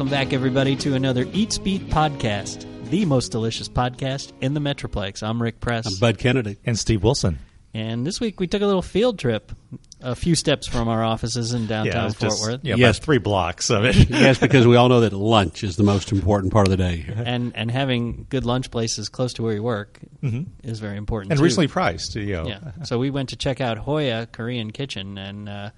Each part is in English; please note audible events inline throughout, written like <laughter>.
Welcome back, everybody, to another Eat Speak podcast, the most delicious podcast in the Metroplex. I'm Rick Press. I'm Bud Kennedy. And Steve Wilson. And this week we took a little field trip, a few steps from our offices in downtown yeah, Fort just, Worth. Yeah, Yes. about three blocks of it. <laughs> yes, because we all know that lunch is the most important part of the day. And and having good lunch places close to where you work is very important. Mm-hmm. and too. recently priced, you know. yeah. So we went to check out Hoya Korean Kitchen, and uh,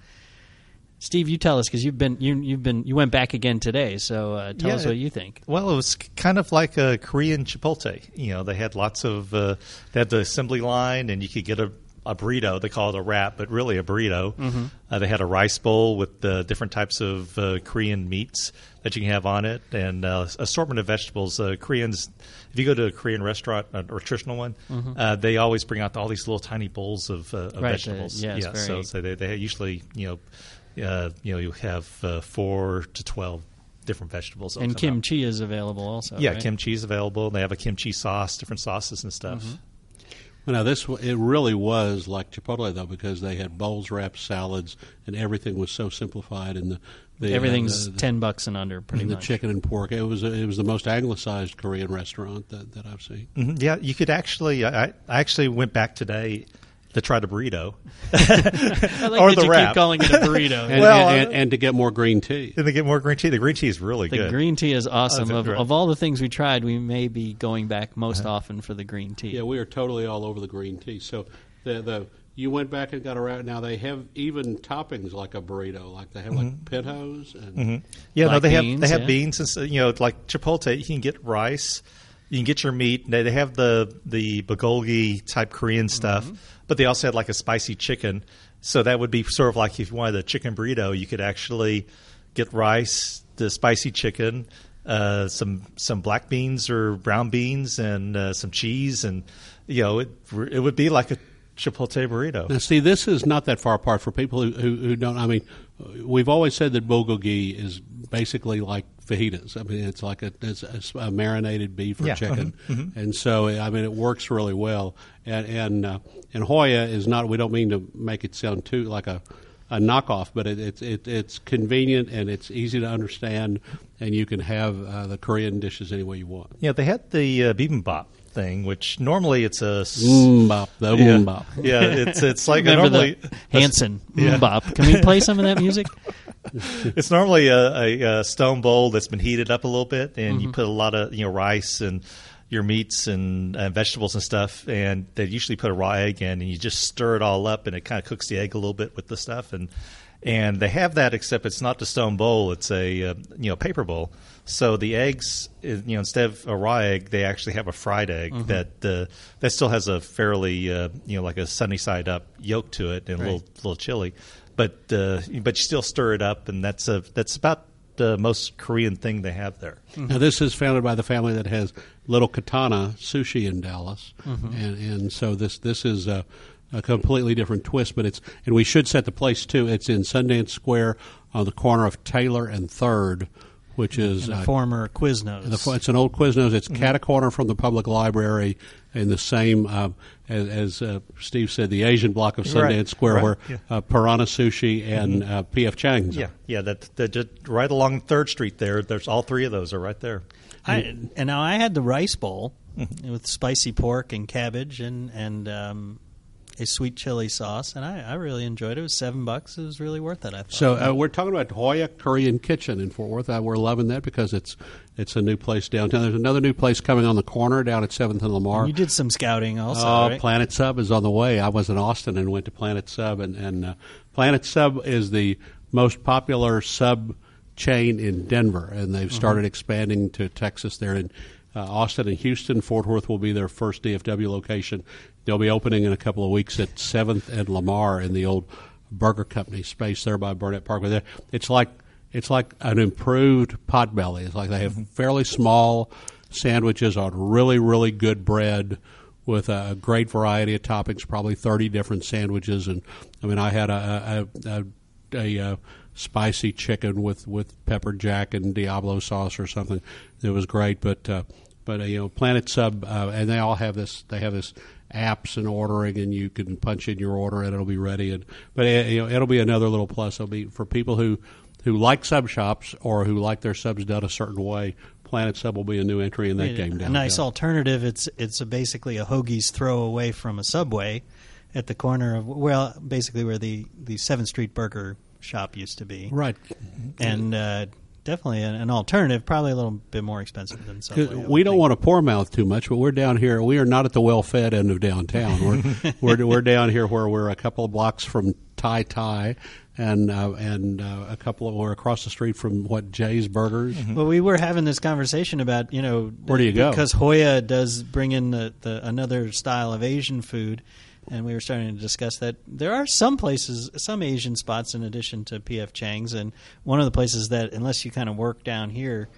Steve, you tell us because you've been you you've been you went back again today. So uh, tell Yeah, us what you think. Well, it was kind of like a Korean Chipotle. You know, they had lots of, uh, they had the assembly line, and you could get a, a burrito. They call it a wrap, but really a burrito. Mm-hmm. Uh, they had a rice bowl with uh, different types of uh, Korean meats that you can have on it, and uh, assortment of vegetables. Uh, Koreans, if you go to a Korean restaurant, a traditional one, uh, they always bring out all these little tiny bowls of, uh, of Mm-hmm. Right, vegetables. yeah, it's so, very- so they, they usually, you know, uh, you know, you have uh, four to twelve different vegetables. And that'll out. kimchi is available also. Yeah, right? kimchi is available. They have a kimchi sauce, different sauces and stuff. Mm-hmm. Now this it really was like Chipotle though because they had bowls, wraps, salads, and everything was so simplified. And the, the Everything's uh, the, ten bucks and under, pretty the, the chicken and pork. It was it was the most anglicized Korean restaurant that, that I've seen. Mhm. Yeah, you could actually. I, I actually went back today to try the burrito. <laughs> I like or that the you wrap. keep calling it a burrito. <laughs> And, Well, and, and, and to get more green tea. and they get more green tea. The green tea is really the good. The green tea is awesome. Oh, of, of all the things we tried, we may be going back most Uh-huh. often for the green tea. Yeah, we are totally all over the green tea. So the the you went back and got a around. Now they have even toppings like a burrito, like they have like pintos and yeah, no, Black they have beans, they have yeah. beans and you know like Chipotle. You can get rice. You can get your meat. They, they have the the bulgogi type Korean stuff, but they also had like a spicy chicken. So that would be sort of like if you wanted a chicken burrito, you could actually get rice, the spicy chicken, uh, some some black beans or brown beans, and uh, some cheese, and you know it it would be like a Chipotle burrito. Now, see, this is not that far apart for people who, who, who don't. I mean, we've always said that bulgogi is basically like fajitas. I mean, it's like a, it's a, a marinated beef or Yeah, chicken, and so I mean, it works really well. And and uh, and Hoya is not. We don't mean to make it sound too like a a knockoff, but it, it's it, it's convenient and it's easy to understand, and you can have uh, the Korean dishes any way you want. Yeah, they had the uh, bibimbap thing, which normally it's a s- Mbop, the yeah, mbop. yeah, it's it's like a normally Hanson <laughs> Yeah. Mbop. Can we play some of that music? <laughs> it's normally a, a, a stone bowl that's been heated up a little bit, and Mm-hmm. you put a lot of you know rice and your meats and uh, vegetables and stuff, and they usually put a raw egg in, and you just stir it all up, and it kind of cooks the egg a little bit with the stuff, and and they have that, except it's not the stone bowl; it's a uh, you know paper bowl. So the eggs, you know, instead of a raw egg, they actually have a fried egg Mm-hmm. that uh, that still has a fairly uh, you know like a sunny side up yolk to it and a little little chili, but uh, but you still stir it up, and that's a that's about the most Korean thing they have there. Now, this is founded by the family that has Little Katana Sushi in Dallas, and and so this this is a, a completely different twist. But it's and we should set the place too. It's in Sundance Square on the corner of Taylor and Third, which is The uh, former Quiznos. the, it's an old Quiznos. It's cat a corner from the public library in the same, uh, as, as uh, Steve said, the Asian block of Sundance Right, Square, right, where yeah. uh, Piranha Sushi and uh, P.F. Chang's. Yeah, are. yeah, that, that just right along Third Street there. There's all three of those are right there. I, and now I had the rice bowl with spicy pork and cabbage and and um, a sweet chili sauce, and I, I really enjoyed it. It was seven bucks. It was really worth it. I thought. So uh, we're talking about Hoya Korean Kitchen in Fort Worth. Uh, we're loving that because it's it's a new place downtown. There's another new place coming on the corner down at Seventh and Lamar. you did some scouting also, Oh, right? Planet Sub is on the way. I was in Austin and went to Planet Sub, and, and uh, Planet Sub is the most popular sub chain in Denver, and they've started expanding to Texas. They're in uh, Austin and Houston. Fort Worth will be their first DFW location. They'll be opening in a couple of weeks at Seventh and Lamar in the old Burger Company space there by Burnett Parkway. There, it's like it's like an improved Potbelly. It's like they have fairly small sandwiches on really really good bread with a great variety of toppings, probably 30 different sandwiches. And I mean, I had a, a, a, a, uh spicy chicken with, with pepper jack and Diablo sauce or something. It was great, but uh, but uh, you know, Planet Sub, uh, and they all have this. They have this apps and ordering, and you can punch in your order and it'll be ready. And but uh, you know, it'll be another little plus. It'll be for people who who like sub shops or who like their subs done a certain way, Planet Sub will be a new entry in that game. a nice alternative. It's it's a basically a hoagie's throw away from a Subway at the corner of well, basically where the the Seventh Street Burger shop used to be, right. and uh, definitely an, an alternative. Probably a little bit more expensive than Subway. would We don't think. want to poor mouth too much, but we're down here. We are not at the well-fed end of downtown. We're <laughs> we're, we're down here where we're a couple of blocks from Tai Tai, and uh, and uh, a couple of we're across the street from what Jay's Burgers. Well, we were having this conversation about you know Where do you go? because Hoya does bring in the, the another style of Asian food, and we were starting to discuss that there are some places, some Asian spots in addition to PF Chang's, and one of the places that unless you kind of work down here.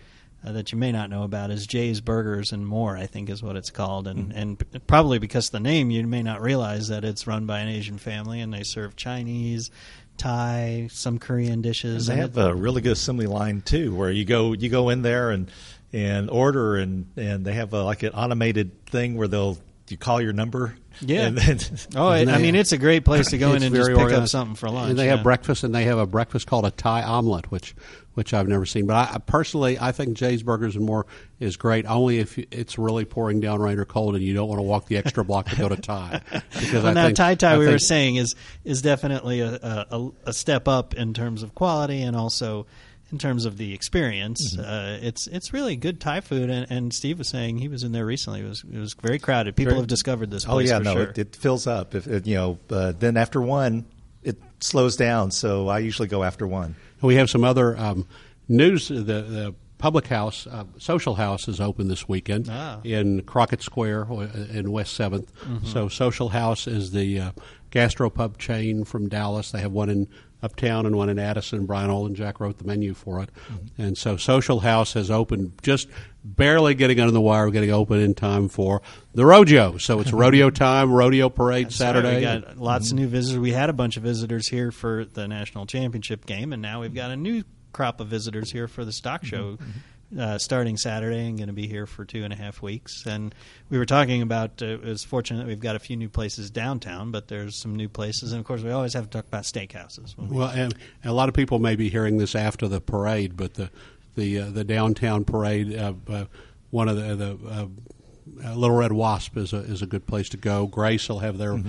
Uh, that you may not know about is Jay's Burgers and More, I think is what it's called, and and p- probably because of the name, you may not realize that it's run by an Asian family and they serve Chinese, Thai, some Korean dishes. They have it- a really good assembly line too, where you go you go in there and and order and and they have a, like an automated thing where they'll you call your number. Yeah. And then, <laughs> Oh, it, I mean, it's a great place to go in and just very pick up something for lunch. And they yeah. have breakfast, and they have a breakfast called a Thai omelet, which which I've never seen. But I, I personally, I think Jay's Burgers and More is great. Only if it's really pouring down rain or cold, and you don't want to walk the extra block to go to Thai. <laughs> Because Well, I now think, Thai Thai I we were saying is is definitely a, a a step up in terms of quality and also in terms of the experience. Mm-hmm. Uh, it's it's really good Thai food, and, and Steve was saying he was in there recently. It was it was very crowded. People Very- have discovered this. oh Place yeah, for no, sure. it, it fills up. If it, you know, uh, then after one, it slows down. So I usually go after one. We have some other um, news. The, the public house, uh, social house, is open this weekend Ah. in Crockett Square uh, in West 7th. Mm-hmm. So, Social House is the uh, gastropub chain from Dallas. They have one in Uptown and one in Addison. Brian Olenjack wrote the menu for it. Mm-hmm. And so, Social House has opened just barely getting under the wire, getting open in time for the rodeo. So, it's <laughs> rodeo time, rodeo parade That's right. Saturday. We got lots of mm-hmm. new visitors. We had a bunch of visitors here for the national championship game, and now we've got a new crop of visitors here for the stock mm-hmm. show. Mm-hmm. Uh, starting Saturday and going to be here for two and a half weeks. And we were talking about uh, it was fortunate we've got a few new places downtown, but there's some new places, and of course we always have to talk about steakhouses. we- Well, and a lot of people may be hearing this after the parade, but the the uh, the downtown parade, uh, uh, one of the the uh, uh, Little Red Wasp is a is a good place to go. Grace will have their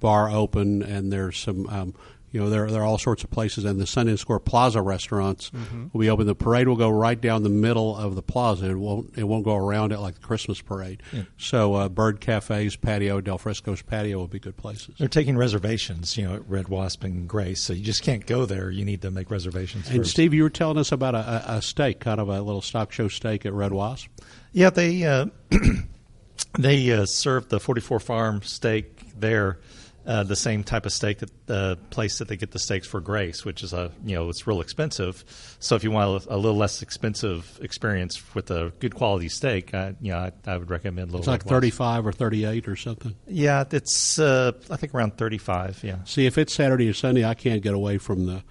bar open, and there's some. Um, you know, there, there are all sorts of places, and the Sundance Square Plaza restaurants will be open. The parade will go right down the middle of the plaza. It won't it won't go around it like the Christmas parade. So, uh, Bird Cafe's patio, Del Fresco's patio will be good places. They're taking reservations, you know, at Red Wasp and Grace. So you just can't go there. You need to make reservations. And first. Steve, you were telling us about a, a, steak, kind of a little stock show steak at Red Wasp. Yeah, they uh, <clears throat> they uh, serve the 44 Farm steak there, uh, the same type of steak that the place that they get the steaks for Grace, which is a you know it's real expensive. So if you want a, a little less expensive experience with a good quality steak, I, you know I, I would recommend a Little It's like Red thirty-five or thirty-eight or something. Yeah, it's uh, I think around 35. Yeah. See, if it's Saturday or Sunday, I can't get away from the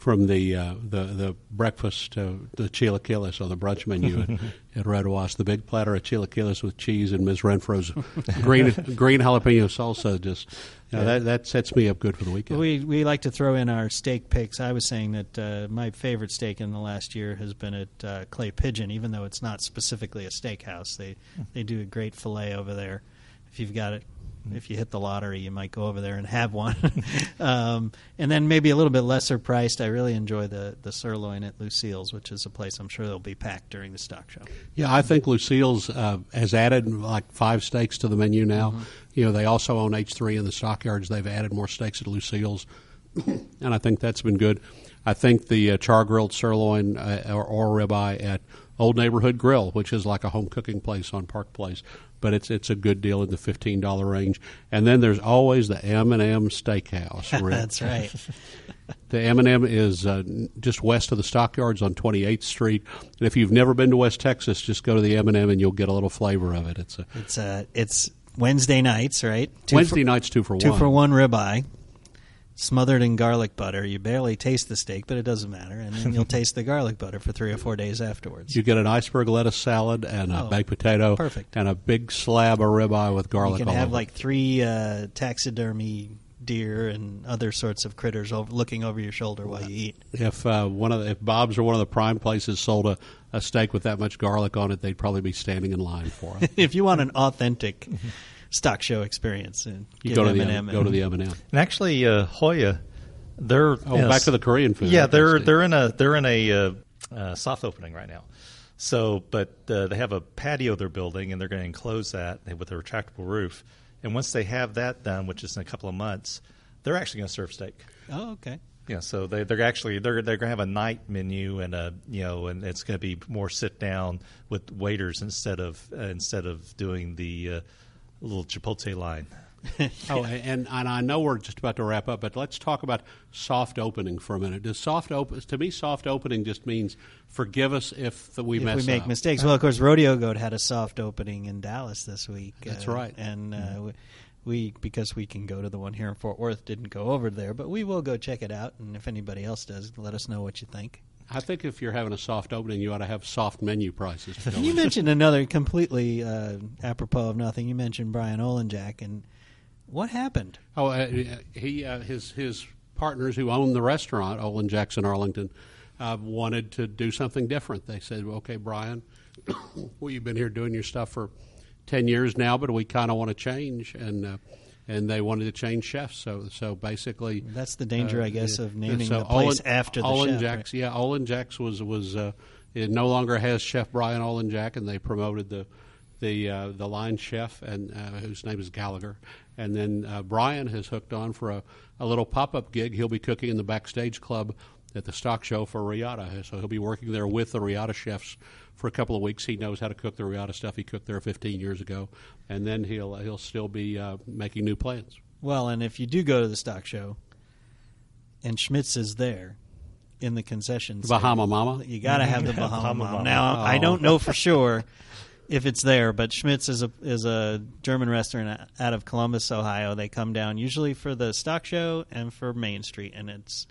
from the uh, the the breakfast, uh, the chilaquiles on the brunch menu at, <laughs> at Red Wasp. The big platter of chilaquiles with cheese and Ms. Renfro's <laughs> green green jalapeno salsa. Just you know, that that sets me up good for the weekend. We we like to throw in our steak picks. I was saying that uh, my favorite steak in the last year has been at uh, Clay Pigeon, even though it's not specifically a steakhouse. They they do a great fillet over there. If you've got it, if you hit the lottery, you might go over there and have one. <laughs> um, and then maybe a little bit lesser priced. I really enjoy the the sirloin at Lucille's, which is a place I'm sure they'll be packed during the stock show. Yeah, I think Lucille's uh, has added like five steaks to the menu now. You know, they also own H3 in the stockyards. They've added more steaks at Lucille's, <coughs> and I think that's been good. I think the uh, char grilled sirloin uh, or, or ribeye at Old Neighborhood Grill, which is like a home cooking place on Park Place, but it's it's a good deal in the fifteen dollar range. And then there's always the M and M Steakhouse. <laughs> That's right. The M&M is uh, just west of the Stockyards on 28th Street. And if you've never been to West Texas, just go to the M&M and you'll get a little flavor of it. It's a It's a it's Wednesday nights, right? Two Wednesday for- nights two for two one. for one ribeye, smothered in garlic butter. You barely taste the steak, but it doesn't matter, and then you'll <laughs> taste the garlic butter for three or four days afterwards. You get an iceberg lettuce salad and a Oh, baked potato, perfect. and a big slab of ribeye with garlic You can have over. like three uh, taxidermy deer and other sorts of critters over, looking over your shoulder while you eat. If uh, one of the, if Bob's or one of the prime places sold a, a steak with that much garlic on it, they'd probably be standing in line for <laughs> it. if you want an authentic <laughs> stock show experience, and you give go to the M&M go to the M and M. And actually, uh, Hoya, they're Oh, you know, back to the Korean food. Yeah, they're they're in a they're in a uh, uh, soft opening right now. So, but uh, they have a patio they're building, and they're going to enclose that with a retractable roof. And once they have that done, which is in a couple of months, they're actually going to serve steak. Oh, okay. Yeah, so they, they're actually they're they're going to have a night menu and a you know and it's going to be more sit down with waiters instead of uh, instead of doing the uh, little chipotle line. <laughs> Oh, and and I know we're just about to wrap up, but let's talk about soft opening for a minute. Does soft open to me? Soft opening just means forgive us if we if mess we make up. mistakes. Well, of course, Rodeo Goat had a soft opening in Dallas this week. That's uh, right. And uh, we, we, because we can go to the one here in Fort Worth, didn't go over there, but we will go check it out. And if anybody else does, let us know what you think. I think if you're having a soft opening, you ought to have soft menu prices. You mentioned another completely uh, apropos of nothing. You mentioned Brian Olenjack, and what happened? Oh, uh, he uh, his his partners who own the restaurant, Olin Jackson Arlington, uh, wanted to do something different. They said, "Okay, Brian, <coughs> well, you've been here doing your stuff for ten years now, but we kind of want to change." And uh, and they wanted to change chefs. So so basically, That's the danger, uh, I guess, yeah. of naming So the place Olin- after the Olin chef. Jacks, yeah, Olenjack's was was uh, it no longer has Chef Brian Olenjack, and they promoted the the uh, the line chef and uh, whose name is Gallagher, and then uh, Brian has hooked on for a, a little pop up gig. He'll be cooking in the backstage club at the stock show for Reata, so he'll be working there with the Reata chefs for a couple of weeks. He knows how to cook the Reata stuff. He cooked there 15 years ago, and then he'll he'll still be uh, making new plans. Well, and if you do go to the stock show, and Schmidt's is there in the concession, Bahama Mama? you got to have the <laughs> Bahama, Bahama Mama. Mama. Now, I Oh. don't know for <laughs> sure if it's there, but Schmidt's is a is a German restaurant out of Columbus, Ohio. They come down usually for the stock show and for Main Street, and it's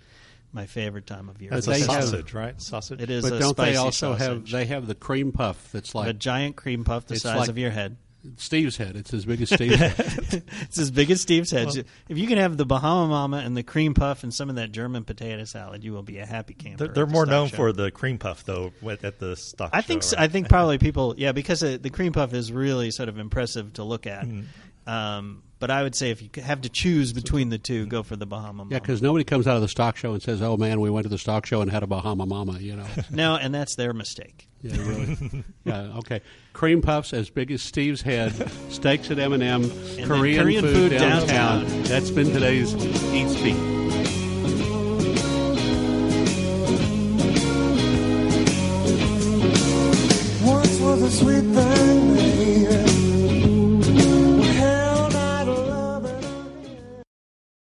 my favorite time of year. It's They a have- sausage, right? Sausage. It is But a don't they spicy also have they have the cream puff that's like a giant cream puff the size like- of your head. Steve's head. It's as big as Steve's head. <laughs> It's as big as Steve's head. if you can have the Bahama Mama and the cream puff and some of that German potato salad, you will be a happy camper. They're, they're the more known show. for the cream puff though at the stock. I think show, so, right? I think probably people yeah because uh, the cream puff is really sort of impressive to look at. Mm. Um, but I would say if you have to choose between the two, go for the Bahama Mama. yeah, because nobody comes out of the stock show and says, "Oh man, we went to the stock show and had a Bahama Mama." You know. <laughs> no, and that's their mistake. <laughs> Yeah, really. yeah. Okay. Cream puffs as big as Steve's head. Steaks at M and Korean, Korean food, food downtown. downtown. That's been today's Eat Speak.